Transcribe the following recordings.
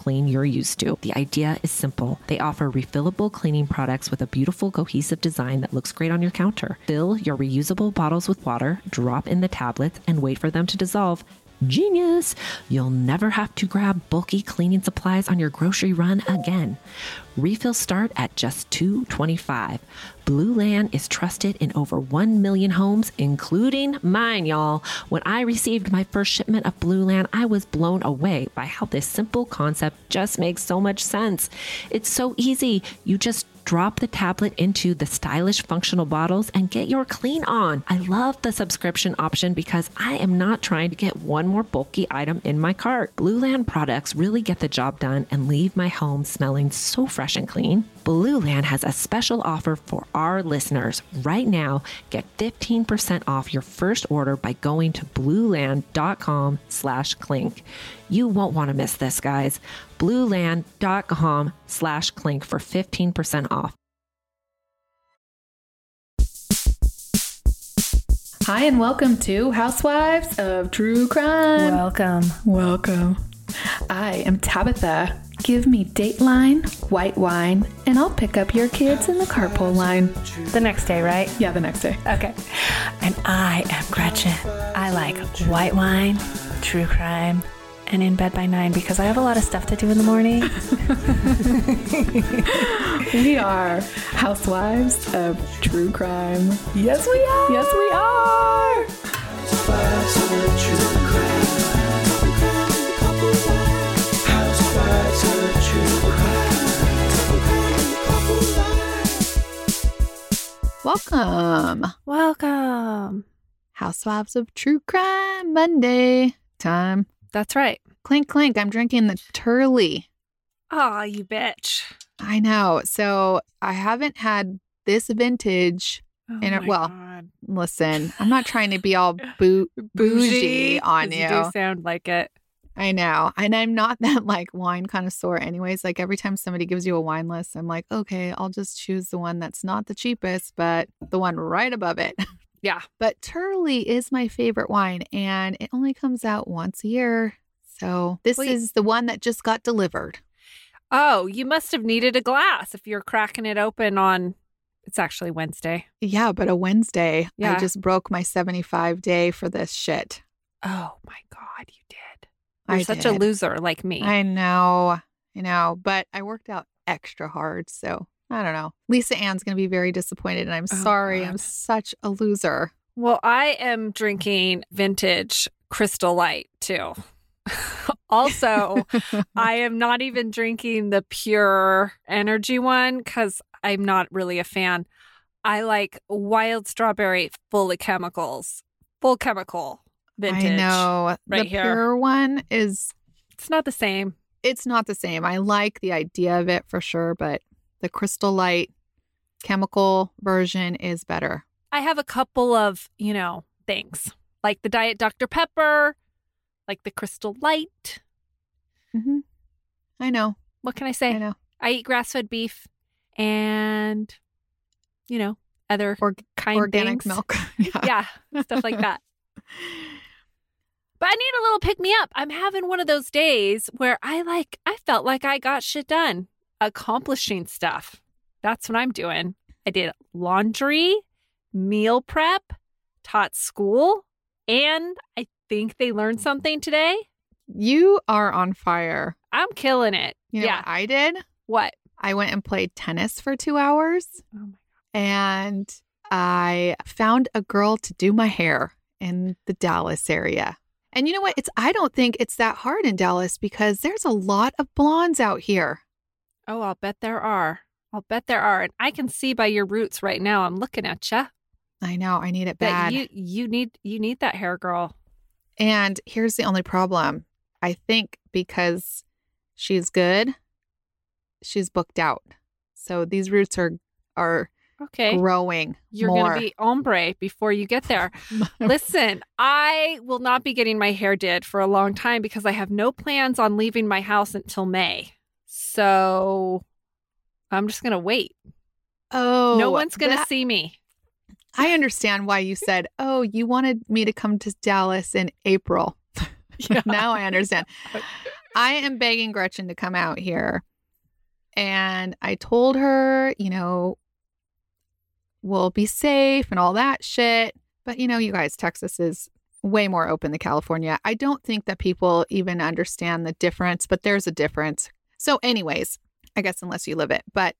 clean you're used to. The idea is simple. They offer refillable cleaning products with a beautiful cohesive design that looks great on your counter. Fill your reusable bottles with water, drop in the tablets, and wait for them to dissolve. Genius! You'll never have to grab bulky cleaning supplies on your grocery run again. Refills start at just $2.25. Blueland is trusted in over 1 million homes, including mine, y'all. When I received my first shipment of Blueland, I was blown away by how this simple concept just makes so much sense. It's so easy. You just drop the tablet into the stylish functional bottles and get your clean on. I love the subscription option because I am not trying to get one more bulky item in my cart. Blueland products really get the job done and leave my home smelling so fresh and clean. Blueland has a special offer for our listeners. Right now, get 15% off your first order by going to blueland.com slash clink. You won't want to miss this, guys. blueland.com slash clink for 15% off. Hi, and welcome to Housewives of True Crime. Welcome. Welcome. I am Tabitha. Give me Dateline, white wine, and I'll pick up your kids in the carpool line. The next day, right? Yeah, the next day. Okay. And I am Gretchen. I like white wine, true crime, and in bed by nine because I have a lot of stuff to do in the morning. We are Housewives of True Crime. yes, we are. Yes, we are. Welcome. Welcome. Housewives of True Crime Monday time. That's right. Clink, clink. I'm drinking the Turley. Oh, you bitch. I know. So I haven't had this vintage. Oh In it- well, God. Listen, I'm not trying to be all boo- bougie on 'cause you. do sound like it. I know. And I'm not that like wine connoisseur, anyways. Like every time somebody gives you a wine list, I'm like, okay, I'll just choose the one that's not the cheapest, but the one right above it. Yeah. But Turley is my favorite wine, and it only comes out once a year. So this is the one that just got delivered. Oh, you must have needed a glass if you're cracking it open on. It's actually Wednesday. Yeah, but a Wednesday. Yeah. I just broke my 75 day for this shit. Oh my God, you did. You're I such a loser like me. I know. I know. But I worked out extra hard. So I don't know. Lisa Ann's going to be very disappointed. And I'm Oh, sorry. I'm such a loser. Well, I am drinking vintage Crystal Light too. also, I am not even drinking the pure energy one because I'm not really a fan. I like wild strawberry full of chemicals, full chemical vintage. I know. right the here. pure one is, It's not the same. it's not the same. I like the idea of it for sure, but the crystal light chemical version is better. I have a couple of, you know, things. like the Diet Dr. Pepper, like the Crystal Light. hmm I know. What can I say? I know. I eat grass fed beef and, you know, other Org- kind Organic things. milk. Yeah, stuff like that. But I need a little pick me up. I'm having one of those days where I like, I felt like I got shit done, accomplishing stuff. That's what I'm doing. I did laundry, meal prep, taught school, and I think they learned something today. You are on fire. I'm killing it. You know yeah. what I did? What? I went and played tennis for two hours Oh my God. and I found a girl to do my hair in the Dallas area. And you know what? It's I don't think it's that hard in Dallas because there's a lot of blondes out here. Oh, I'll bet there are. I'll bet there are. And I can see by your roots right now. I'm looking at you. I know I need it That bad. you you need you need that hair girl. And here's the only problem. I think because she's good, she's booked out. So these roots are are Okay. growing You're more. going to be ombre before you get there. Listen, I will not be getting my hair did for a long time because I have no plans on leaving my house until May. So I'm just going to wait. oh, no one's going to that- see me. I understand why you said, "Oh, you wanted me to come to Dallas in April." now I understand. I am begging Gretchen to come out here. And I told her, you know, we'll be safe and all that shit. But, you know, you guys, Texas is way more open than California. I don't think that people even understand the difference, but there's a difference. So, anyways, I guess unless you live it. But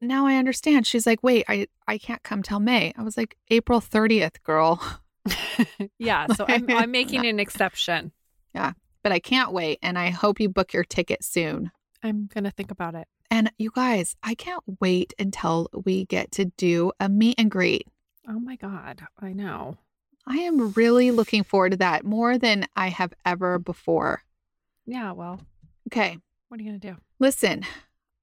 now I understand. She's like, wait, I, I can't come till May. I was like, April 30th, girl. yeah. So I'm, I'm making an exception. Yeah. But I can't wait. And I hope you book your ticket soon. I'm going to think about it. And you guys, I can't wait until we get to do a meet and greet. Oh my God. I know. I am really looking forward to that more than I have ever before. Yeah. Well, Okay, what are you going to do? listen,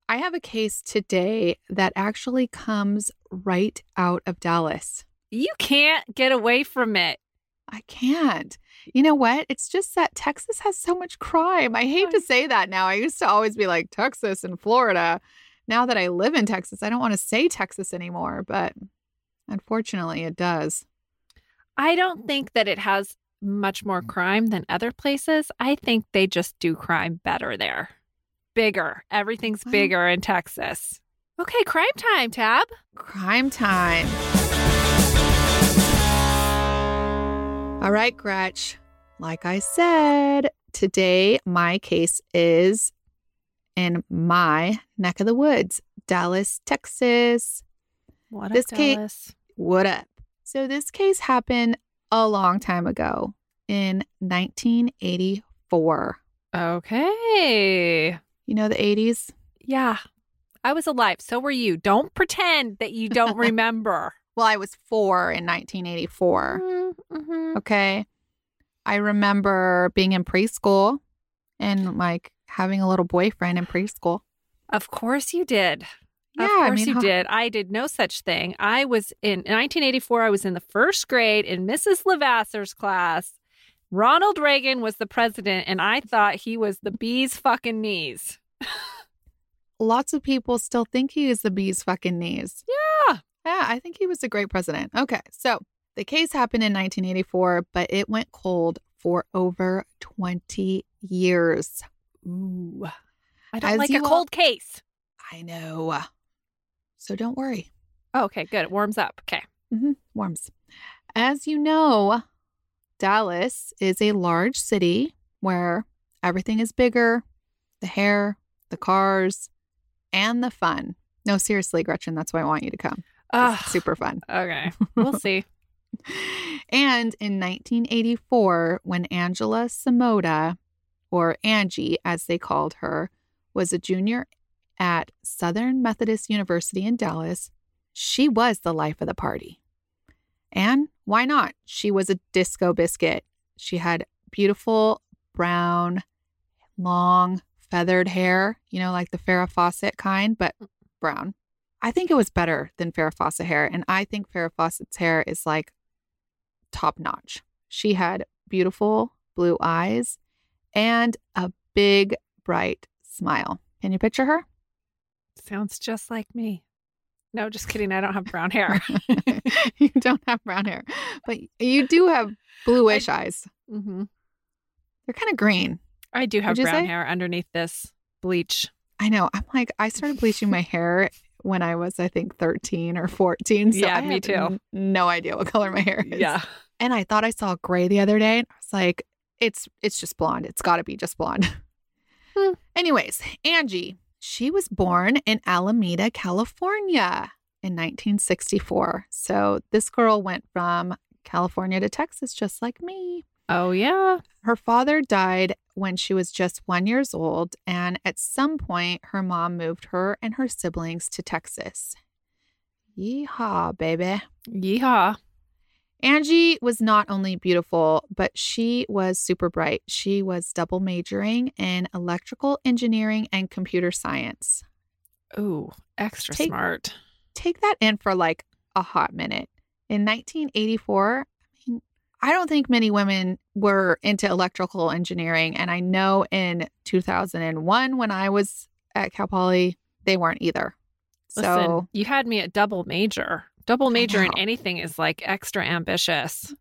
I have a case today that actually comes right out of Dallas. You can't get away from it. I can't. You know what? It's just that Texas has so much crime. I hate to say that now. I used to always be like Texas and Florida. Now that I live in Texas, I don't want to say Texas anymore, but unfortunately it does. I don't think that it has much more mm. crime than other places. I think they just do crime better there. Bigger. Everything's bigger in Texas. Okay, crime time, Tab. Crime time. All right, Gretch. Like I said, today my case is in my neck of the woods, Dallas, Texas. What This up, ca- Dallas? What up? So, this case happened a long time ago in 1984. Okay. You know the 80s? Yeah. I was alive. So were you. Don't pretend that you don't remember. Well, I was four in 1984. Mm-hmm. Okay. I remember being in preschool and like having a little boyfriend in preschool. Of course you did. Yeah, of I course mean, you how- did. I did no such thing. I was in 1984. I was in the first grade in Mrs. Lavasser's class. Ronald Reagan was the president, and I thought he was the bee's fucking knees. Lots of people still think he is the bee's fucking knees. Yeah. Yeah, I think he was a great president. Okay. So the case happened in 1984, but it went cold for over 20 years. Ooh. I don't As like a all- cold case. I know. So don't worry. Oh, okay, good. It warms up. Okay. hmm Warms. As you know, Dallas is a large city where everything is bigger the hair, the cars, and the fun. No, seriously, Gretchen, that's why I want you to come. Ugh. Super fun. Okay. We'll see. And in 1984, when Angela Samota, or Angie as they called her, was a junior at Southern Methodist University in Dallas, she was the life of the party. And why not? She was a disco biscuit. She had beautiful brown, long, feathered hair, you know, like the Farrah Fawcett kind, but brown. I think it was better than Farrah Fawcett hair. And I think Farrah Fawcett's hair is like top notch. She had beautiful blue eyes and a big, bright smile. Can you picture her? Sounds just like me. No, just kidding. I don't have brown hair. you don't have brown hair, but you do have bluish eyes. hmm They're kind of green. I do have brown hair underneath this bleach. I know. I'm like, I started bleaching my hair when I was, I think, 13 or 14. So Yeah, I me too. n- no idea what color my hair is. Yeah. And I thought I saw gray the other day. and I was like, it's it's just blonde. It's got to be just blonde. Hmm. Anyways, Angie, she was born in Alameda, California in 1964. So this girl went from California to Texas just like me. Oh, yeah. Her father died when she was just one years old, and at some point, her mom moved her and her siblings to Texas. Yeehaw, baby. Yeehaw. Angie was not only beautiful, but she was super bright. She was double majoring in electrical engineering and computer science. Ooh, extra Take- smart. Take that in for like a hot minute. In 1984, I don't think many women were into electrical engineering. And I know in 2001, when I was at Cal Poly, they weren't either. Listen, So, you had me at double major. Double major in anything is like extra ambitious.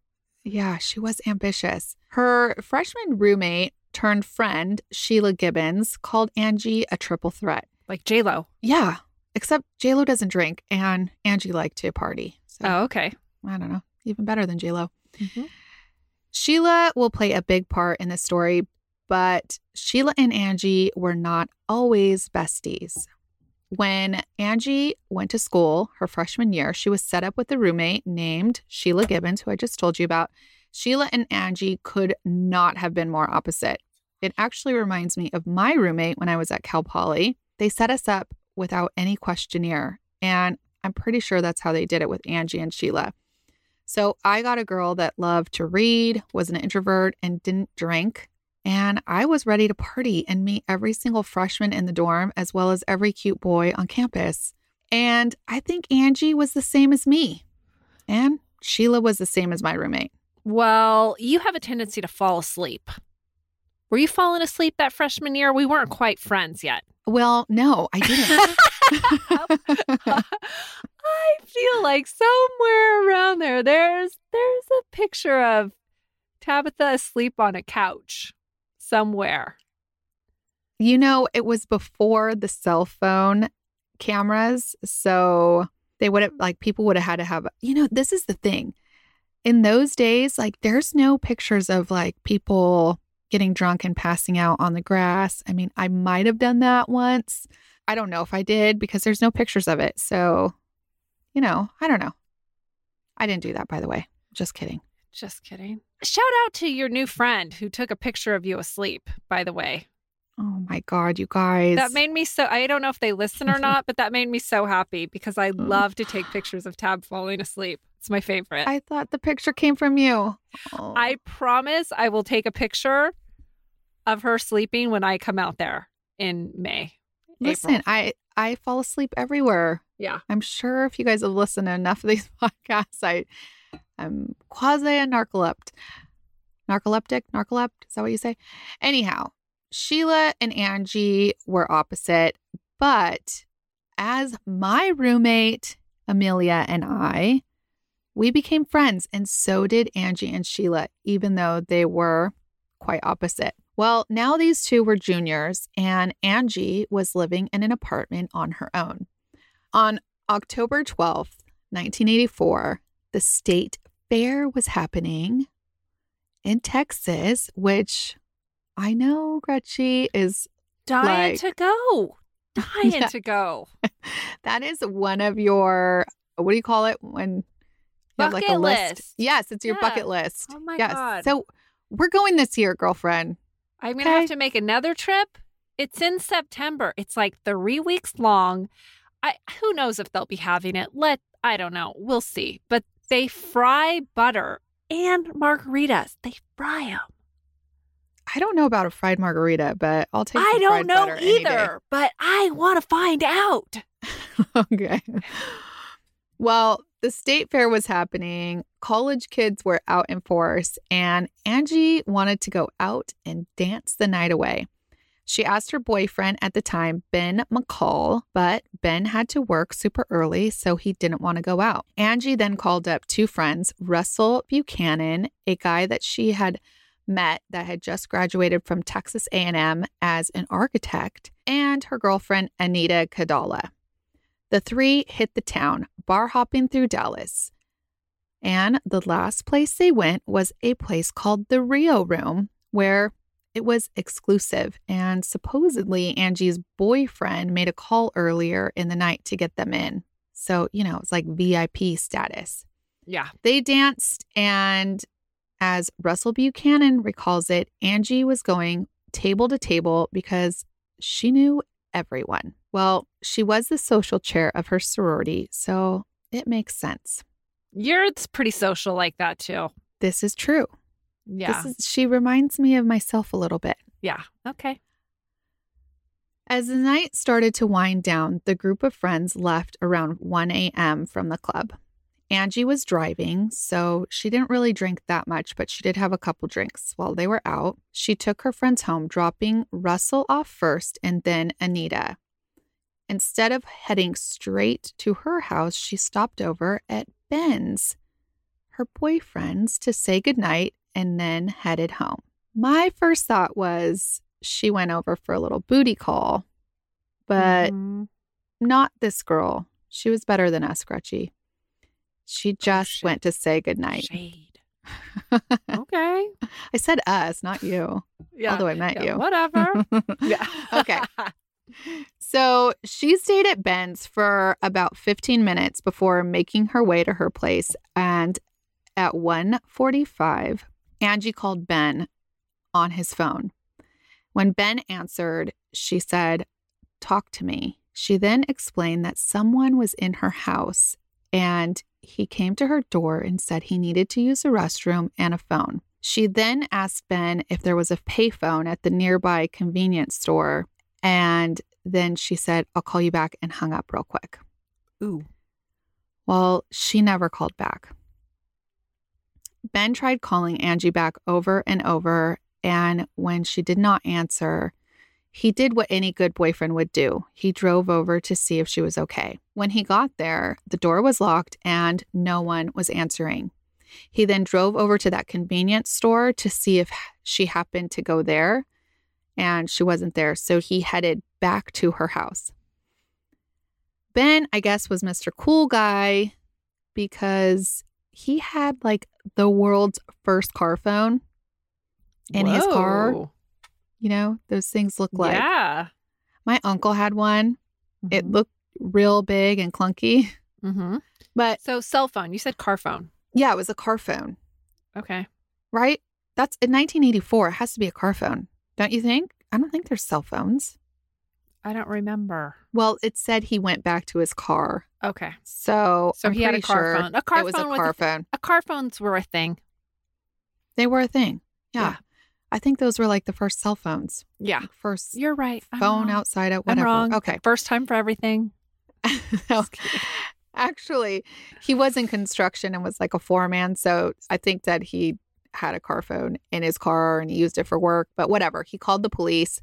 Yeah, she was ambitious. Her freshman roommate turned friend, Sheila Gibbons, called Angie a triple threat. Like J Lo. Yeah, except JLo doesn't drink and Angie liked to party. So Oh, okay. I don't know, even better than JLo. Mhm. Sheila will play a big part in the story, but Sheila and Angie were not always besties. When Angie went to school her freshman year, she was set up with a roommate named Sheila Gibbons, who I just told you about. Sheila and Angie could not have been more opposite. It actually reminds me of my roommate when I was at Cal Poly. They set us up without any questionnaire, and I'm pretty sure that's how they did it with Angie and Sheila. So I got a girl that loved to read, was an introvert, and didn't drink. And I was ready to party and meet every single freshman in the dorm, as well as every cute boy on campus. And I think Angie was the same as me. And Sheila was the same as my roommate. Well, you have a tendency to fall asleep. Were you falling asleep that freshman year? We weren't quite friends yet. Well, no, I didn't. I feel like somewhere around there, there's there's a picture of Tabitha asleep on a couch somewhere. you know, it was before the cell phone cameras. So they would have, like, people would have had to have, you know, this is the thing. In those days, like, there's no pictures of like people getting drunk and passing out on the grass. I mean, I might have done that once. I don't know if I did because there's no pictures of it. So, you know, I don't know. I didn't do that, by the way. Just kidding. Just kidding. Shout out to your new friend who took a picture of you asleep, by the way. Oh my God, you guys. That made me so I don't know if they listen or not, but that made me so happy because I love to take pictures of Tab falling asleep. It's my favorite. I, I thought the picture came from you. Oh. promise I will take a picture of her sleeping when I come out there in May. Listen, April. I I fall asleep everywhere. Yeah. I'm sure if you guys have listened to enough of these podcasts, I I'm quasi a narcolept. Narcoleptic? Narcolept? Is that what you say? Anyhow, Sheila and Angie were opposite, but as my roommate, Amelia, and I, we became friends, and so did Angie and Sheila, even though they were quite opposite. Well, now these two were juniors, and Angie was living in an apartment on her own. On October 12th, 1984, the state fair was happening in Texas, which I know Gretchen is Dying Like- to go. Dying Yeah. to go. that is one of your what do you call it when you have like a Bucket list? list. Yes, it's your Yeah. bucket list. Oh my yes. God. So we're going this year, girlfriend. I'm gonna Okay. have to make another trip. It's in September. It's like three weeks long. I who knows if they'll be having it. Let I don't know. We'll see. But they fry butter and margaritas. They fry them. I don't know about a fried margarita, but I'll take. It. I don't know butter any day. either, but I want to find out. okay. Well, the state fair was happening, college kids were out in force, and Angie wanted to go out and dance the night away. She asked her boyfriend at the time, Ben McCall, but Ben had to work super early, so he didn't want to go out. Angie then called up two friends, Russell Buchanan, a guy that she had met that had just graduated from Texas A&M as an architect, and her girlfriend Anita Kadala. The three hit the town, bar hopping through Dallas. And the last place they went was a place called the Rio Room, where it was exclusive. And supposedly, Angie's boyfriend made a call earlier in the night to get them in. So, you know, it's like VIP status. Yeah. They danced, and as Russell Buchanan recalls it, Angie was going table to table because she knew everyone. Well, she was the social chair of her sorority, so it makes sense. You're it's pretty social like that too. This is true. Yeah. This is, she reminds me of myself a little bit. yeah. Okay. As the night started to wind down, the group of friends left around 1 a.m. from the club. Angie was driving, so she didn't really drink that much, but she did have a couple drinks while they were out. She took her friends home, dropping Russell off first and then Anita. Instead of heading straight to her house, she stopped over at Ben's, her boyfriend's, to say goodnight and then headed home. My first thought was she went over for a little booty call, but Mhm. not this girl. She was better than us, Gretchy. She just shit. went to say goodnight. shade. Okay. I said us, not you, Yeah. although I met yeah, you. Whatever. yeah. Okay. So she stayed at Ben's for about 15 minutes before making her way to her place. And at 1:45, Angie called Ben on his phone. When Ben answered, she said, "Talk to me." She then explained that someone was in her house and he came to her door and said he needed to use a restroom and a phone. She then asked Ben if there was a payphone at the nearby convenience store and then she said, I'll call you back and hung up real quick. Ooh. Well, she never called back. Ben tried calling Angie back over and over. And when she did not answer, he did what any good boyfriend would do. He drove over to see if she was okay. When he got there, the door was locked and no one was answering. He then drove over to that convenience store to see if she happened to go there, and she wasn't there. So he headed back to her house. Ben, I guess, was Mr. Cool Guy because he had like the world's first car phone in his car. You know, those things look like yeah. my uncle had one. It Mhm. looked real big and clunky, Mhm. but So cell phone. You said car phone. yeah, it was a car phone, Okay. right? That's in 1984. It has to be a car phone, don't you think? I don't think there's cell phones. I don't remember. Well, it said he went back to his car. Okay. So, So I'm he had a car sure phone. A car it was phone a car a, phone. a car phones were a thing. They were a thing. Yeah. Yeah. I think those were like the first cell phones. Yeah. Like first You're right. I'm phone wrong. outside at I'm wrong. Okay. First time for everything. Actually, he was in construction and was like a foreman. So I think that he had a car phone in his car and he used it for work, but whatever. He called the police.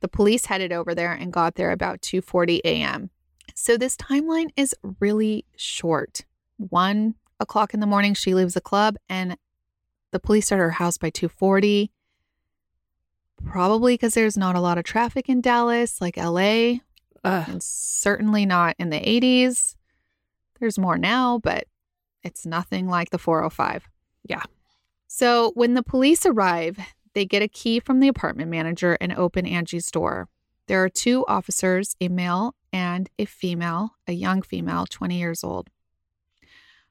The police headed over there and got there about 2:40 a.m. So this timeline is really short. One o'clock in the morning, she leaves the club, and the police are at her house by 2:40. Probably because there's not a lot of traffic in Dallas, like LA, Ugh. and certainly not in the 80s. There's more now, but it's nothing like the 405. Yeah. So when the police arrive, they get a key from the apartment manager and open Angie's door. There are two officers, a male and a female, a young female, 20 years old.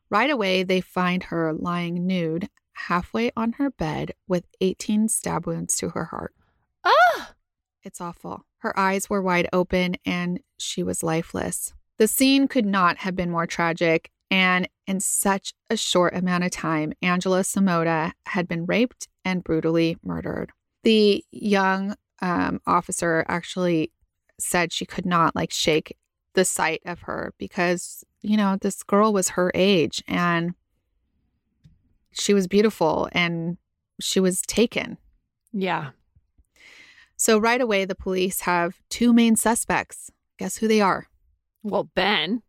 Right away, they find her lying nude, halfway on her bed, with 18 stab wounds to her heart. Ah! It's awful. Her eyes were wide open and she was lifeless. The scene could not have been more tragic. And in such a short amount of time, Angela Samota had been raped and brutally murdered. The young um, officer actually said she could not like shake the sight of her because, you know, this girl was her age and she was beautiful and she was taken. Yeah. So right away, the police have two main suspects. Guess who they are? Well, Ben.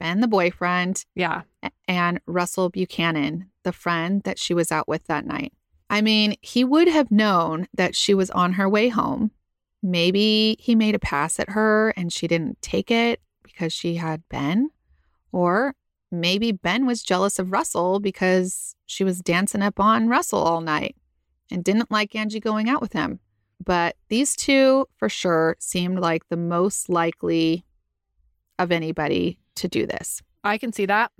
Ben, the boyfriend, Yeah. and Russell Buchanan, the friend that she was out with that night. I mean, he would have known that she was on her way home. Maybe he made a pass at her and she didn't take it because she had Ben. Or maybe Ben was jealous of Russell because she was dancing up on Russell all night and didn't like Angie going out with him. But these two, for sure, seemed like the most likely of anybody to do this. I can see that.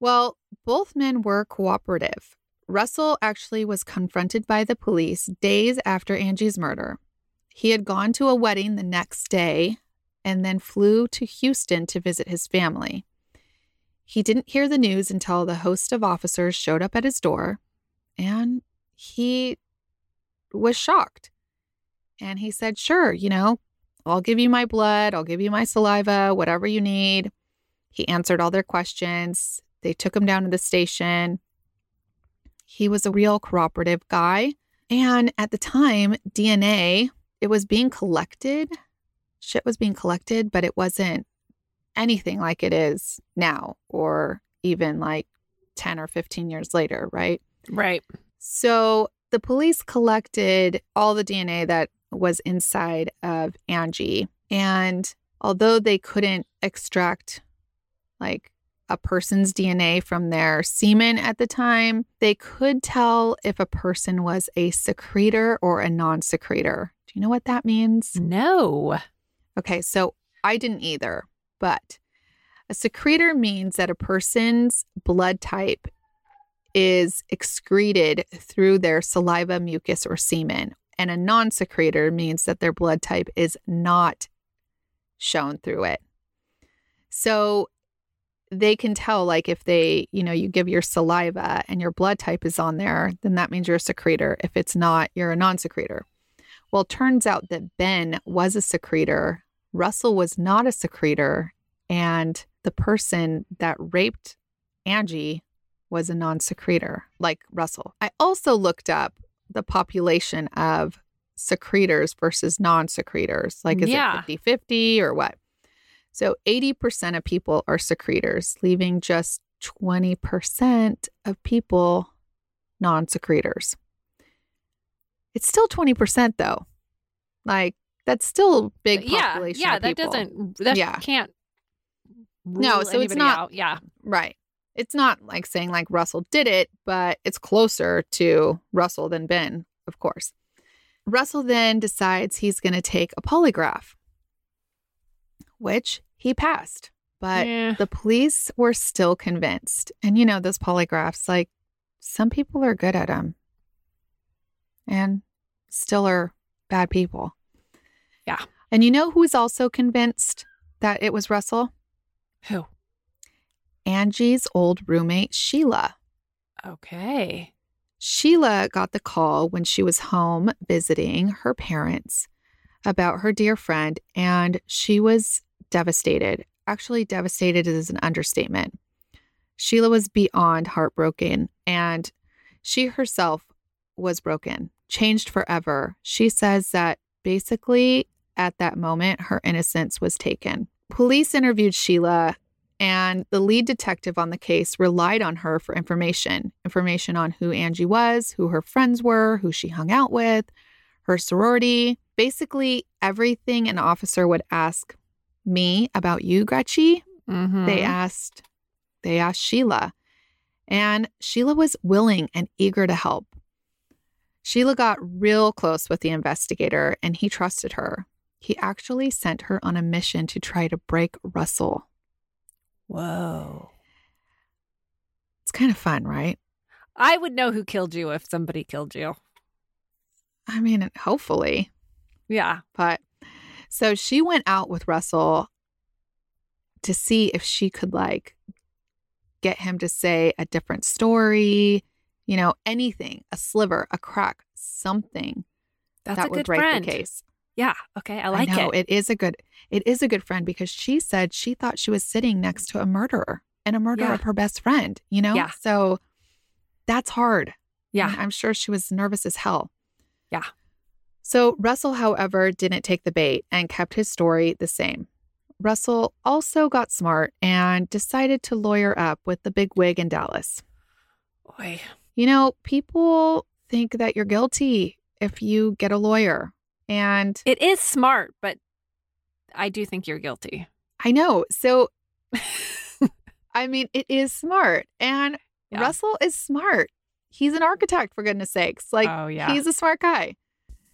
Well, both men were cooperative. Russell actually was confronted by the police days after Angie's murder. He had gone to a wedding the next day and then flew to Houston to visit his family. He didn't hear the news until the host of officers showed up at his door and he was shocked. And he said, Sure, you know, I'll give you my blood, I'll give you my saliva, whatever you need. He answered all their questions. They took him down to the station. He was a real cooperative guy. And at the time, DNA, it was being collected. Shit was being collected, but it wasn't anything like it is now or even like 10 or 15 years later, right? Right. So the police collected all the DNA that was inside of Angie. And although they couldn't extract like a person's DNA from their semen at the time, they could tell if a person was a secretor or a non secretor. Do you know what that means? No. Okay, so I didn't either, but a secretor means that a person's blood type is excreted through their saliva, mucus, or semen. And a non secretor means that their blood type is not shown through it. So they can tell, like, if they, you know, you give your saliva and your blood type is on there, then that means you're a secretor. If it's not, you're a non secretor. Well, turns out that Ben was a secretor, Russell was not a secretor, and the person that raped Angie was a non secretor, like Russell. I also looked up the population of secretors versus non secretors. Like, is Yeah. it 50 50 or what? So, 80% of people are secretors, leaving just 20% of people non secretors. It's still 20% though. Like, that's still a big yeah. population. Yeah. That doesn't, that Yeah. can't. No, so it's not- out. Yeah. Right. It's not like saying like Russell did it, but it's closer to Russell than Ben, of course. Russell then decides he's going to take a polygraph, which he passed. But Yeah. the police were still convinced. And you know, those polygraphs, like some people are good at them and still are bad people. Yeah. And you know who's also convinced that it was Russell? Who? Angie's old roommate, Sheila. Okay. Sheila got the call when she was home visiting her parents about her dear friend, and she was devastated. Actually, devastated is an understatement. Sheila was beyond heartbroken, and she herself was broken, changed forever. She says that basically at that moment, her innocence was taken. Police interviewed Sheila and the lead detective on the case relied on her for information information on who Angie was, who her friends were, who she hung out with, her sorority. Basically, everything an officer would ask me about you, Gretchen, Mm-hmm. they asked they asked Sheila. And Sheila was willing and eager to help. Sheila got real close with the investigator and he trusted her. He actually sent her on a mission to try to break Russell. Whoa. It's kind of fun, right? I would know who killed you if somebody killed you. I mean, hopefully. Yeah. But so she went out with Russell to see if she could like get him to say a different story, you know, anything, a sliver, a crack, something That's that a would good break friend. the case. Yeah. Okay. I like I know, it. it is a good it is a good friend because she said she thought she was sitting next to a murderer and a murderer Yeah. of her best friend, you know? Yeah. So that's hard. Yeah. And I'm sure she was nervous as hell. Yeah. So Russell, however, didn't take the bait and kept his story the same. Russell also got smart and decided to lawyer up with the big wig in Dallas. Boy. You know, people think that you're guilty if you get a lawyer. And It is smart, but I do think you're guilty. I know. So, I mean, it is smart. And Yeah. Russell is smart. He's an architect, for goodness sakes. Like, oh, yeah. he's a smart guy.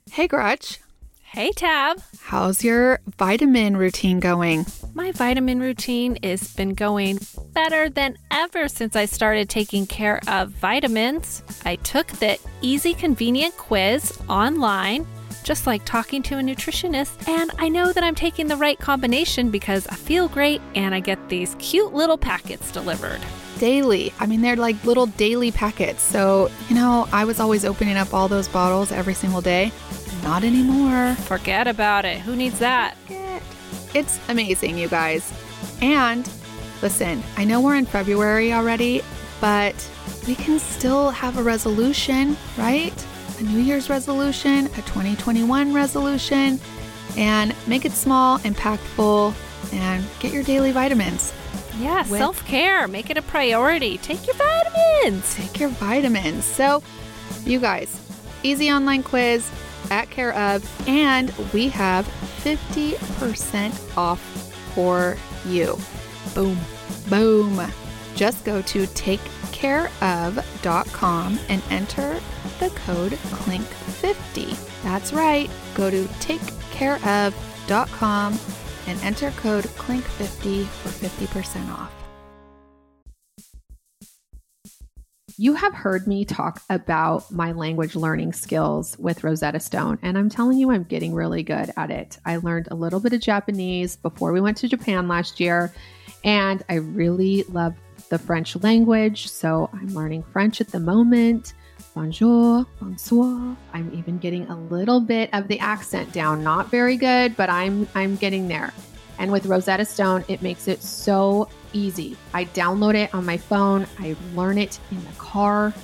Hey, Grutch, hey, Tab. how's your vitamin routine going? My vitamin routine has been going better than ever since I started taking care of vitamins. I took the easy, convenient quiz online, just like talking to a nutritionist, and I know that I'm taking the right combination because I feel great and I get these cute little packets delivered. Daily. I mean, they're like little daily packets. So, you know, I was always opening up all those bottles every single day. Not anymore. Forget about it. Who needs that? It's amazing, you guys. And listen, I know we're in February already, but we can still have a resolution, right? A New Year's resolution, a 2021 resolution, and make it small, impactful, and get your daily vitamins. Yeah, self care. Make it a priority. Take your vitamins. Take your vitamins. So, you guys, easy online quiz at care of, and we have 50% off for you. Boom. Boom. Just go to takecareof.com and enter the code CLINK50. That's right. Go to takecareof.com and enter code CLINK50 for 50% off. You have heard me talk about my language learning skills with Rosetta Stone, and I'm telling you, I'm getting really good at it. I learned a little bit of Japanese before we went to Japan last year, and I really love the French language. So I'm learning French at the moment. Bonjour, bonsoir. I'm even getting a little bit of the accent down. Not very good, but I'm I'm getting there. And with Rosetta Stone, it makes it so easy. I download it on my phone, I learn it in the car.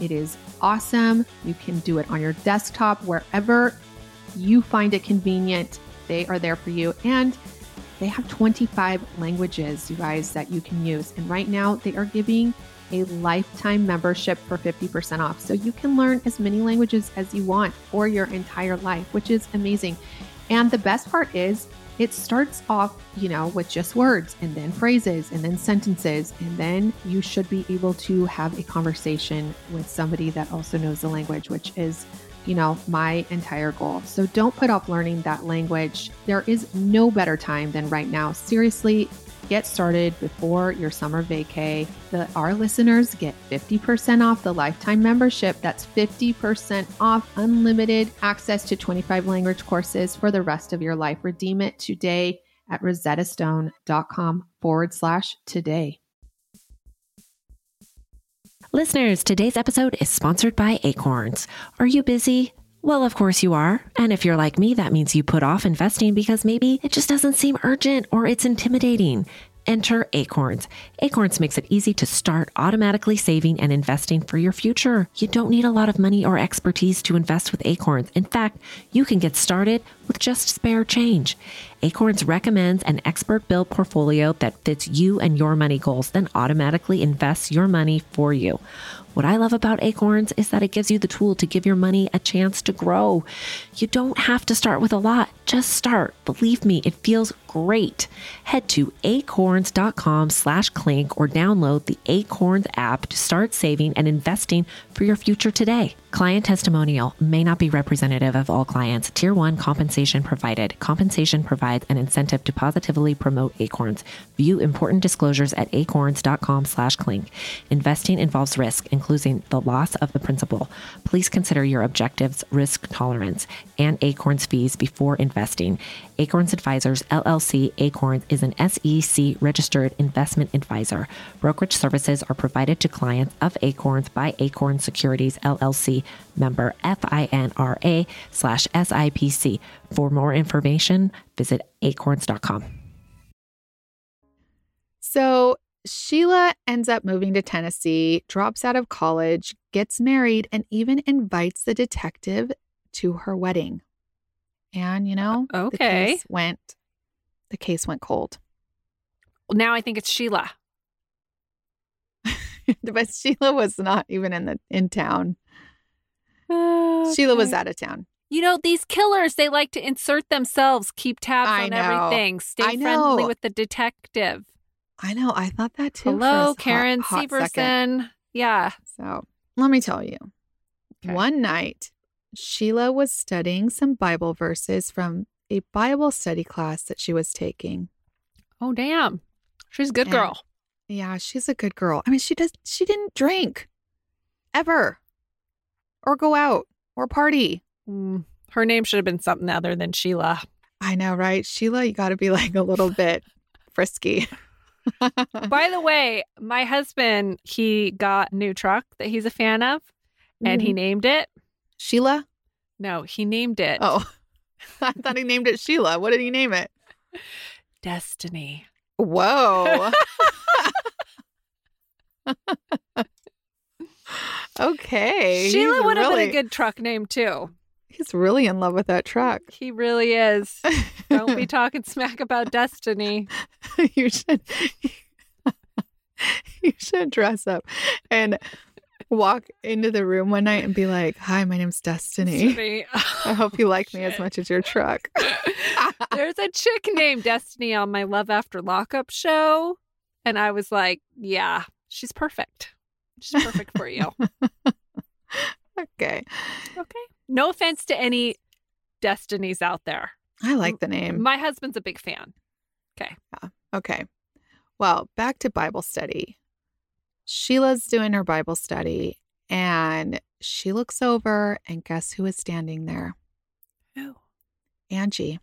It is awesome. You can do it on your desktop, wherever you find it convenient. They are there for you. And they have 25 languages, you guys, that you can use. And right now, they are giving a lifetime membership for 50% off. So you can learn as many languages as you want for your entire life, which is amazing. And the best part is, it starts off, you know, with just words and then phrases and then sentences. And then you should be able to have a conversation with somebody that also knows the language, which is, you know, my entire goal. So don't put off learning that language. There is no better time than right now. Seriously, get started before your summer vacay. The, our listeners get 50% off the lifetime membership. That's 50% off unlimited access to 25 language courses for the rest of your life. Redeem it today at rosettastone.com forward slash today. Listeners, today's episode is sponsored by Acorns. Are you busy? Well, of course you are. And if you're like me, that means you put off investing because maybe it just doesn't seem urgent or it's intimidating. Enter Acorns. Acorns makes it easy to start automatically saving and investing for your future. You don't need a lot of money or expertise to invest with Acorns. In fact, you can get started with just spare change. Acorns recommends an expert built portfolio that fits you and your money goals, then automatically invests your money for you. What I love about Acorns is that it gives you the tool to give your money a chance to grow. You don't have to start with a lot, just start. Believe me, it feels great. Head to acorns.com slash clink or download the Acorns app to start saving and investing for your future today. Client testimonial may not be representative of all clients. Tier 1 compensation provided. Compensation provides an incentive to positively promote Acorns. View important disclosures at acorns.com slash clink. Investing involves risk, including the loss of the principal. Please consider your objectives, risk tolerance, and Acorns fees before investing. Acorns Advisors LLC Acorns is an SEC registered investment advisor. Brokerage services are provided to clients of Acorns by Acorn Securities LLC member FINRA slash SIPC. For more information, visit acorns.com. So Sheila ends up moving to Tennessee, drops out of college, gets married, and even invites the detective to her wedding. And you know, the Okay. case went the case went cold. Now I think it's Sheila. but Sheila was not even in the in town. Oh, Sheila was out of town. You know, these killers, they like to insert themselves, keep tabs I on know. everything, stay I friendly know. with the detective. I know. I thought that too. Hello, Karen hot second. Severson. Yeah. So let me tell you. Okay. One night, Sheila was studying some Bible verses from a Bible study class that she was taking. Oh, damn. She's a good And- girl. Yeah, she's a good girl. I mean, she does she didn't drink ever or go out or party. Mm, her name should have been something other than Sheila. I know, right? Sheila, you got to be like a little bit frisky. By the way, my husband, he got a new truck that he's a fan of, and he named it. Sheila? No, he named it Oh, I thought he named it Sheila. What did he name it? Destiny. Whoa. okay. Sheila would have really, been a good truck name too. He's really in love with that truck. He really is. Don't be talking smack about Destiny. you should you should dress up and walk into the room one night and be like, "Hi, my name's Destiny. Destiny. I hope you like me as much as your truck." There's a chick named Destiny on my Love After Lockup show. And I was like, yeah, she's perfect. She's perfect for you. okay. Okay. No offense to any Destinies out there. I like the name. My husband's a big fan. Okay. Yeah. Okay. Well, back to Bible study. Sheila's doing her Bible study and she looks over and guess who is standing there? Oh. Angie.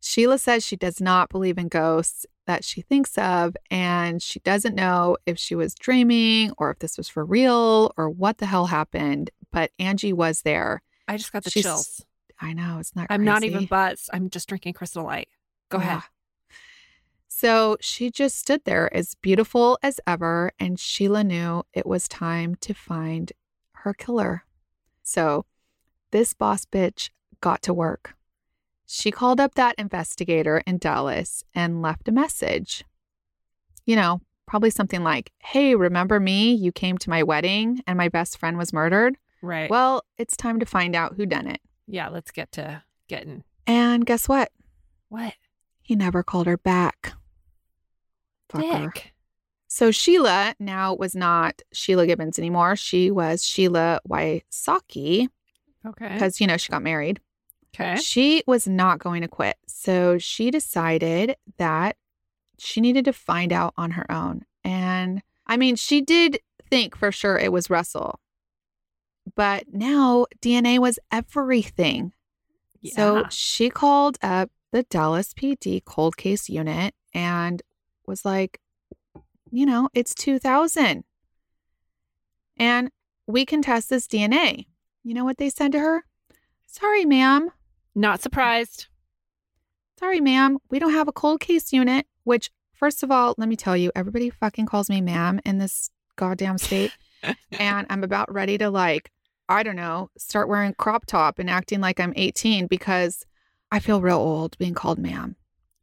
Sheila says she does not believe in ghosts that she thinks of, and she doesn't know if she was dreaming or if this was for real or what the hell happened. But Angie was there. I just got the She's chills. I know it's not. I'm not even buzzed. I'm just drinking Crystal Light. Go ahead. So she just stood there as beautiful as ever, and Sheila knew it was time to find her killer. So this boss bitch got to work. She called up that investigator in Dallas and left a message. You know, probably something like, Hey, remember me? You came to my wedding and my best friend was murdered. Right. Well, it's time to find out who done it. yeah, let's get to getting And guess what? what? He never called her back. Fucker. Dick. So Sheila now was not Sheila Gibbons anymore. She was Sheila Wysocki Okay. because, you know, she got married. Okay. She was not going to quit. So she decided that she needed to find out on her own. And I mean, she did think for sure it was Russell. But now DNA was everything. Yeah. So she called up the Dallas PD cold case unit and was like, you know, it's 2000. And we can test this DNA. You know what they said to her? Sorry, ma'am. Not surprised. Sorry, ma'am. We don't have a cold case unit, which, first of all, let me tell you, everybody fucking calls me ma'am in this goddamn state. and I'm about ready to, like, I don't know, start wearing crop top and acting like I'm 18 because I feel real old being called ma'am.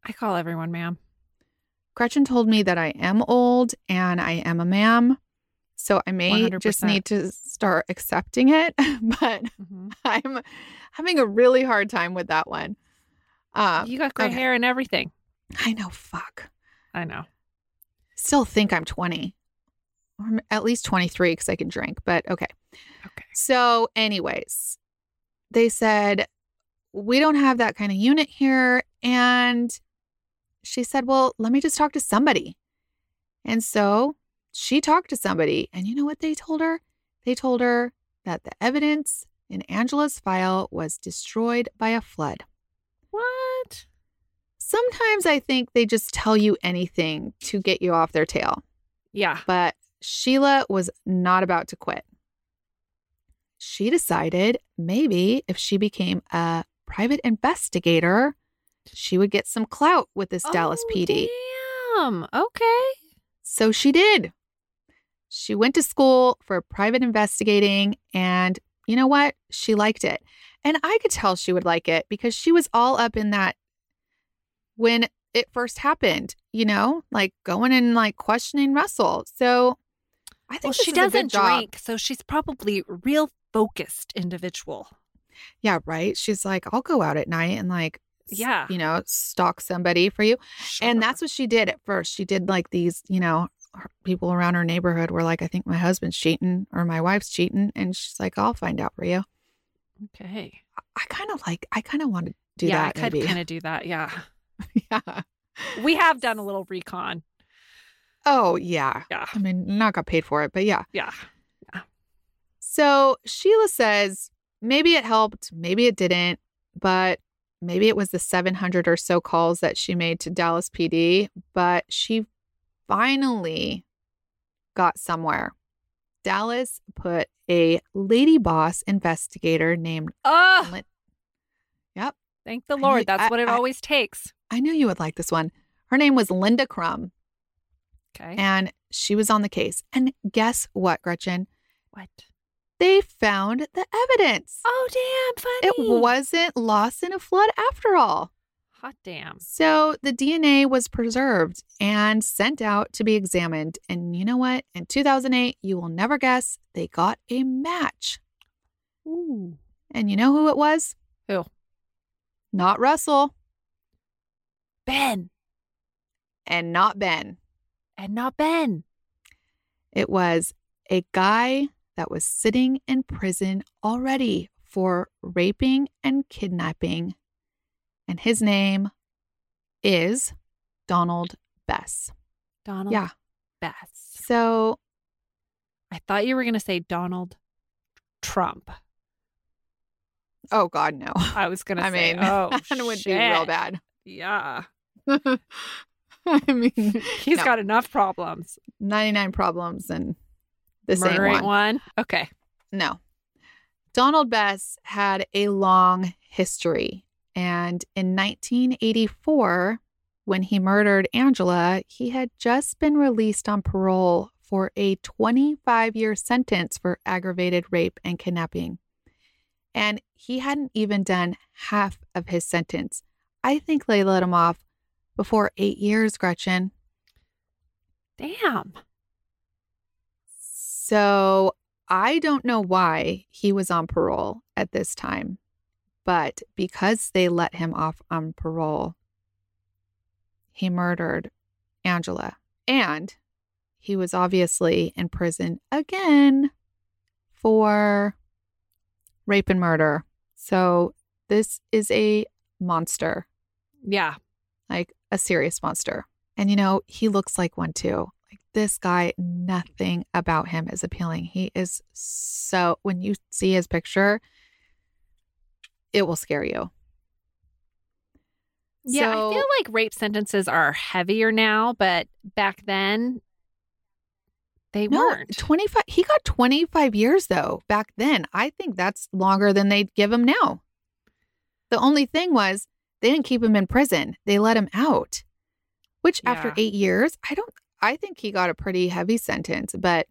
I call everyone ma'am. Gretchen told me that I am old and I am a ma'am. So I may just 100%. need to start accepting it, but Mhm. I'm having a really hard time with that one. Um, you got gray okay. hair and everything. I know, fuck. I know. Still think I'm 20 or at least 23 because I can drink, but okay. Okay. So, anyways, they said, we don't have that kind of unit here. And she said, well, let me just talk to somebody. And so she talked to somebody. And you know what they told her? They told her that the evidence in Angela's file was destroyed by a flood. What? Sometimes I think they just tell you anything to get you off their tail. Yeah. But Sheila was not about to quit. She decided maybe if she became a private investigator, she would get some clout with this Dallas Oh, PD. Damn. Okay. So she did. She went to school for private investigating, and you know what? She liked it. And I could tell she would like it because she was all up in that when it first happened, you know, like going and like questioning Russell. So I think Well, she is a good doesn't drink, so she's probably real focused individual. Yeah, right. She's like, I'll go out at night and like, Yeah. you know, stalk somebody for you. And that's what she did at first. She did like these, you know, people around her neighborhood were like, I think my husband's cheating or my wife's cheating. And she's like, I'll find out for you. okay. I kind of like, I kind of want to do that. yeah, that I could kind of do that. Yeah. yeah. We have done a little recon. Oh, yeah. Yeah. I mean, not got paid for it, but yeah. Yeah. So Sheila says maybe it helped, maybe it didn't, but maybe it was the 700 or so calls that she made to Dallas PD, but she finally got somewhere. Dallas put a lady boss investigator named Oh, Yep. thank the Lord. knew- That's I- what it I- always takes. I knew you would like this one. Her name was Linda Crum, Okay. and she was on the case. And guess what, Gretchen? what? They found the evidence. Oh, damn. Funny. It wasn't lost in a flood after all. Hot damn. So the DNA was preserved and sent out to be examined. And you know what? In 2008, you will never guess, they got a match. Ooh. And you know who it was? Who? Not Russell Ben. and not Ben. And not Ben. It was a guy that was sitting in prison already for raping and kidnapping. And his name is Donald Bess. Donald Yeah. Bess. So I thought you were going to say Donald Trump. Oh God, no. I was going to I say, mean, oh, that would be real bad. Yeah. I mean, He's no. got enough problems. 99 problems and ain't ain't one. one. Okay. No. Donald Bess had a long history. And in 1984, when he murdered Angela, he had just been released on parole for a 25 year sentence for aggravated rape and kidnapping. And he hadn't even done half of his sentence. I think they let him off before eight years, Gretchen. Damn. So I don't know why he was on parole at this time, but because they let him off on parole, he murdered Angela. And he was obviously in prison again for rape and murder. So this is a monster, Yeah. like a serious monster. And you know, he looks like one too. Like this guy, nothing about him is appealing. He is so, when you see his picture, it will scare you. Yeah. So- I feel like rape sentences are heavier now, but back then they No, weren't. 25, he got 25 years though back then. I think that's longer than they'd give him now. The only thing was they didn't keep him in prison, they let him out, which after eight years, I don't, I think he got a pretty heavy sentence. But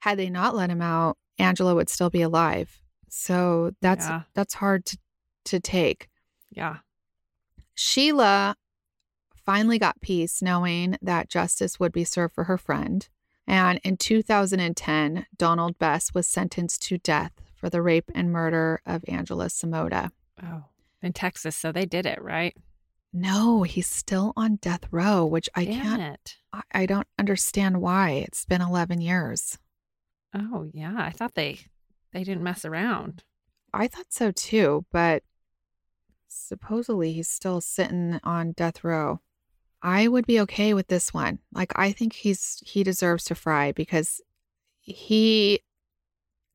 had they not let him out, Angela would still be alive. So that's Yeah. that's hard to to take. yeah. Sheila finally got peace knowing that justice would be served for her friend. And in 2010, Donald Bess was sentenced to death for the rape and murder of Angela Samota. Oh, in Texas. So they did it, right? No, he's still on death row, which I Damn can't, it. I- I don't understand why. It's been 11 years. Oh, yeah. I thought they they didn't mess around. I thought so too, but supposedly he's still sitting on death row. I would be okay with this one. Like I think he's he deserves to fry because he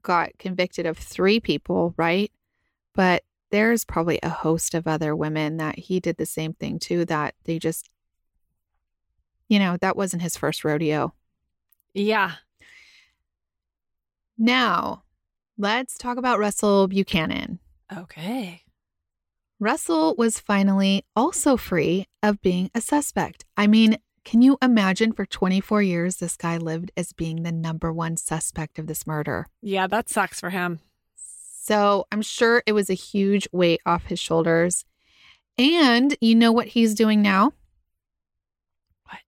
got convicted of 3 people, right? But there's probably a host of other women that he did the same thing to that they just you know, that wasn't his first rodeo. Yeah. Now, let's talk about Russell Buchanan. Okay. Russell was finally also free of being a suspect. I mean, can you imagine for 24 years this guy lived as being the number one suspect of this murder? Yeah, that sucks for him. So I'm sure it was a huge weight off his shoulders. And you know what he's doing now? What?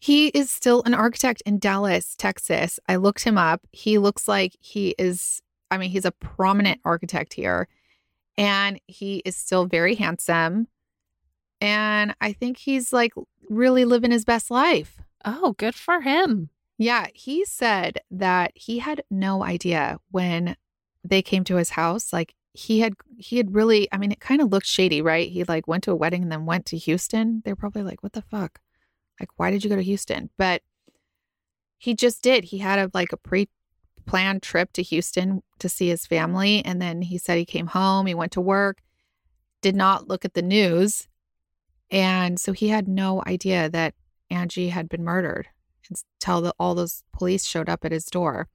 He is still an architect in Dallas, Texas. I looked him up. He looks like he is, I mean, he's a prominent architect here and he is still very handsome. And I think he's like really living his best life. Oh, good for him. Yeah, he said that he had no idea when they came to his house. Like he had he had really I mean it kind of looked shady, right? He like went to a wedding and then went to Houston. They're probably like, "What the fuck? Like why did you go to Houston?" But he just did. He had a like a pre planned trip to Houston to see his family. And then he said he came home, he went to work, did not look at the news. And so he had no idea that Angie had been murdered until the, all those police showed up at his door.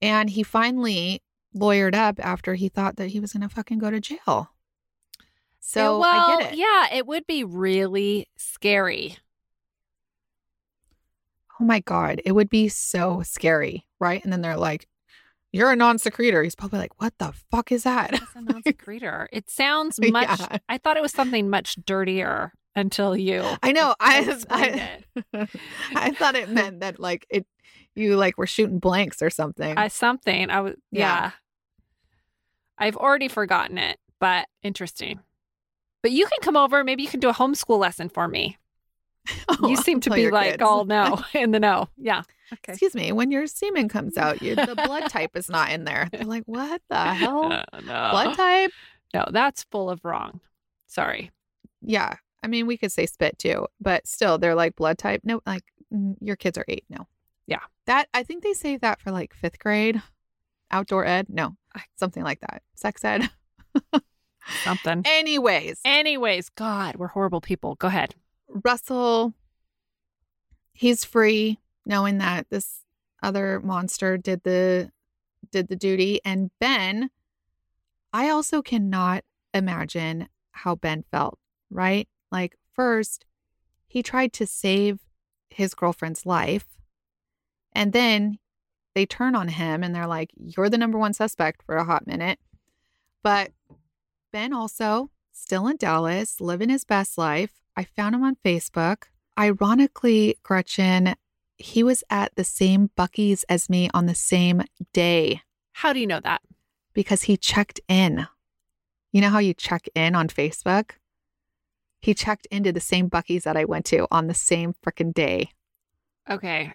And he finally lawyered up after he thought that he was going to fucking go to jail. So well, I get it. Yeah, it would be really scary. Oh my God. It would be so scary. Right. And then they're like, you're a non secretor. He's probably like, what the fuck is that? It's a non secretor. it sounds much, Yeah. I thought it was something much dirtier until you. I know. I, I. I thought it meant that like it, you like were shooting blanks or something. I, something. I was, yeah. Yeah. I've already forgotten it, but interesting. But you can come over. Maybe you can do a homeschool lesson for me. Oh, you seem to be like kids. all no in the know. Yeah. Okay. Excuse me. When your semen comes out, you, the blood type is not in there. They're like, what the hell? Uh, no. Blood type? No, that's full of wrong. Sorry. Yeah. I mean, we could say spit too, but still, they're like blood type. No, like your kids are eight. No. Yeah. That I think they say that for like fifth grade, outdoor ed. No, something like that. Sex ed. Something. Anyways, Anyways, God, we're horrible people. Go ahead. Russell, he's free knowing that this other monster did the did the duty and Ben I also cannot imagine how Ben felt, right? Like first he tried to save his girlfriend's life and then they turn on him and they're like you're the number one suspect for a hot minute. But Ben also still in Dallas, living his best life. I found him on Facebook. Ironically, Gretchen, he was at the same Buc-ee's as me on the same day How do you know that? because he checked in. You know how you check in on Facebook? He checked into the same Buc-ee's that I went to on the same freaking day. Okay.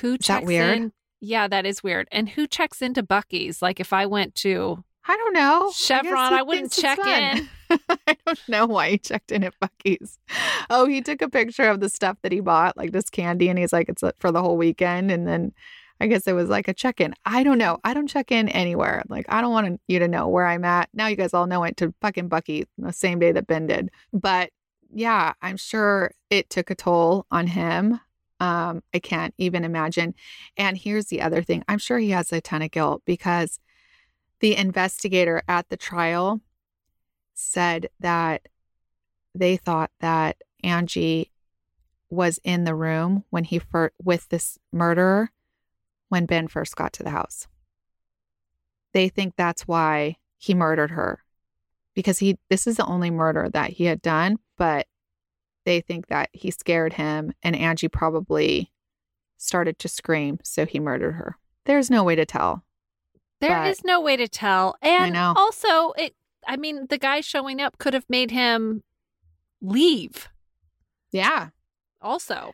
Who that weird? in? Yeah, that is weird. And who checks into Buc-ee's? Like if I went to I don't know. Chevron, he I wouldn't check in. I don't know why he checked in at Buc-ee's. Oh, he took a picture of the stuff that he bought, like this candy, and he's like, it's uh, for the whole weekend. And then I guess it was like a check in. I don't know. I don't check in anywhere. Like, I don't want you to know where I'm at. Now you guys all know it to fucking Bucky the same day that Ben did. But yeah, I'm sure it took a toll on him. Um, I can't even imagine. And here's the other thing I'm sure he has a ton of guilt because the investigator at the trial said that they thought that Angie was in the room when he with this murderer when Ben first got to the house. They think that's why he murdered her because he this is the only murder that he had done, but they think that he scared him and Angie probably started to scream, so he murdered her. There's no way to tell. There is no way to tell. And also it I mean, the guy showing up could have made him leave Yeah. also.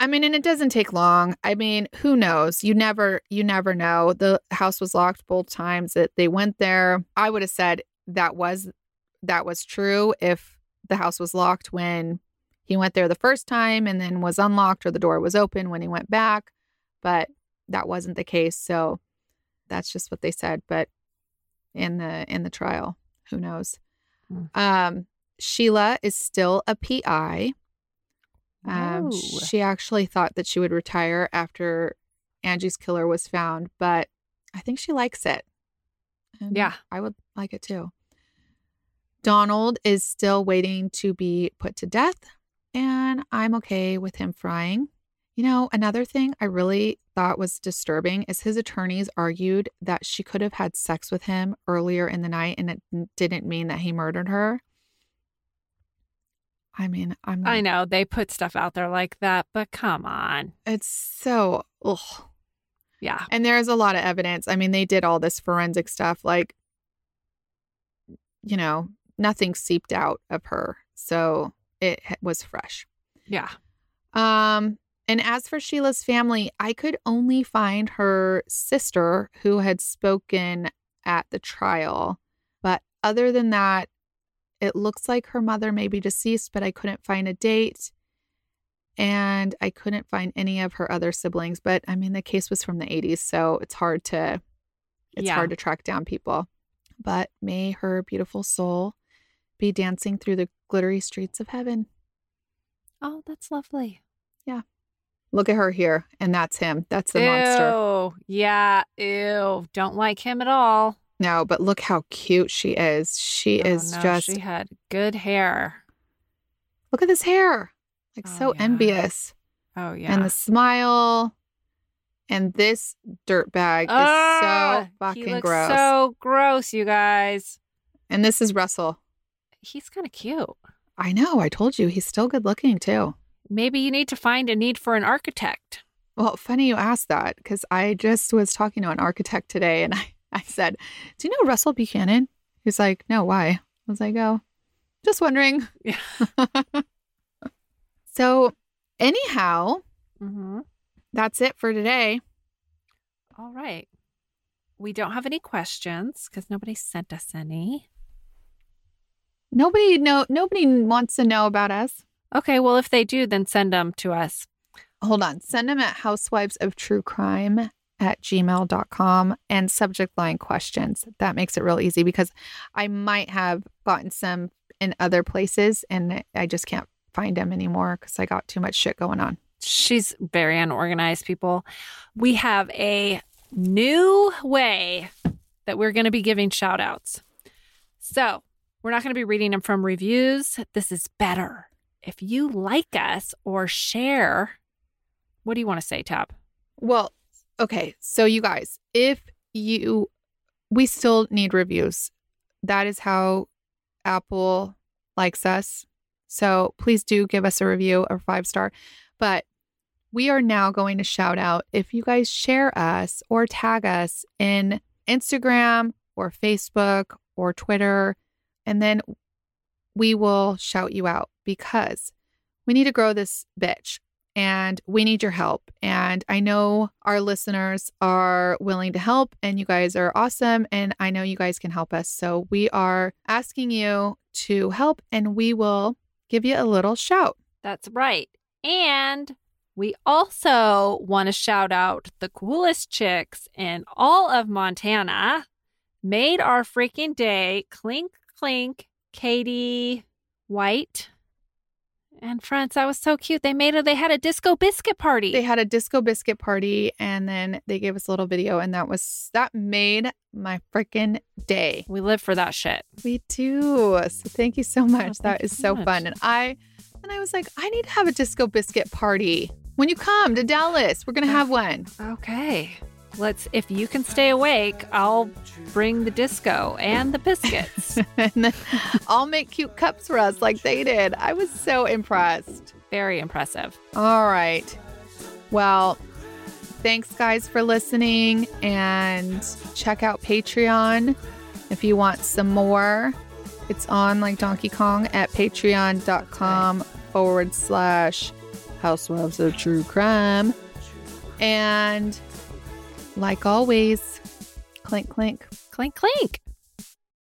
I mean, and it doesn't take long. I mean, who knows? You never, you never know. The house was locked both times that they went there. I would have said that was that was true if the house was locked when he went there the first time and then was unlocked or the door was open when he went back. But that wasn't the case. So that's just what they said. But in the in the trial, who knows? Hmm. Um, Sheila is still a PI. Um, Oh. she actually thought that she would retire after Angie's killer was found, but I think she likes it. And Yeah. I would. like it too. Donald is still waiting to be put to death, and I'm okay with him frying. You know, another thing I really thought was disturbing is his attorneys argued that she could have had sex with him earlier in the night and it didn't mean that he murdered her. I mean, I'm I know they put stuff out there like that, but come on. It's so ugh. Yeah. And there's a lot of evidence. I mean, they did all this forensic stuff like you know, nothing seeped out of her. So it was fresh. Yeah. Um and as for Sheila's family, I could only find her sister who had spoken at the trial. But other than that, it looks like her mother may be deceased, but I couldn't find a date. And I couldn't find any of her other siblings. But I mean, the case was from the 80s, so it's hard to it's Yeah. hard to track down people. But may her beautiful soul be dancing through the glittery streets of heaven. Oh, that's lovely. Yeah. Look at her here, and that's him. That's the monster. Ew. Yeah. Ew. Don't like him at all. No, but look how cute she is. She Oh, is no, just She had good hair. look at this hair. Like Oh, so yeah. envious. Oh yeah. And the smile. And this dirt bag is Ah, so fucking he looks gross. So gross, you guys. and this is Russell. He's kind of cute. I know, I told you he's still good looking too. Maybe you need to find a need for an architect. Well, funny you asked that because I just was talking to an architect today and I, I said, Do you know Russell Buchanan? He's like, No, why? I was like, Oh, just wondering. Yeah. So, anyhow, Mm-hmm. that's it for today. All right. We don't have any questions because nobody sent us any. Nobody know nobody wants to know about us. Okay, well, if they do, then send them to us. Hold on. Send them at housewives of true crime at gmail.com and subject line questions. That makes it real easy because I might have gotten some in other places and I just can't find them anymore because I got too much shit going on. She's very unorganized, people. We have a new way that we're going to be giving shout outs. So, we're not going to be reading them from reviews. This is better. If you like us or share, what do you want to say, Tab? Well, okay. So, you guys, if you, we still need reviews. That is how Apple likes us. So, please do give us a review or five star. But we are now going to shout out if you guys share us or tag us in Instagram or Facebook or Twitter, and then we will shout you out because we need to grow this bitch and we need your help. And I know our listeners are willing to help, and you guys are awesome. And I know you guys can help us. So we are asking you to help, and we will give you a little shout. That's right. And we also want to shout out the coolest chicks in all of Montana. Made our freaking day. Clink, clink, Katie White and friends. That was so cute. They made a They had a disco biscuit party. They had a disco biscuit party, and then they gave us a little video, and that was that made my freaking day. we live for that shit. We do. So thank you so oh, much. thank that so so much. fun. And I and I was like, I need to have a disco biscuit party. When you come to Dallas, we're gonna have one. Okay. Let's, if you can stay awake, I'll bring the disco and the biscuits. and then I'll make cute cups for us like they did. I was so impressed. Very impressive. All right. Well, thanks guys for listening and check out Patreon if you want some more. It's on like Donkey Kong at patreon.com forward slash housewives of true crime. And like always, clink clink. Clink, clink.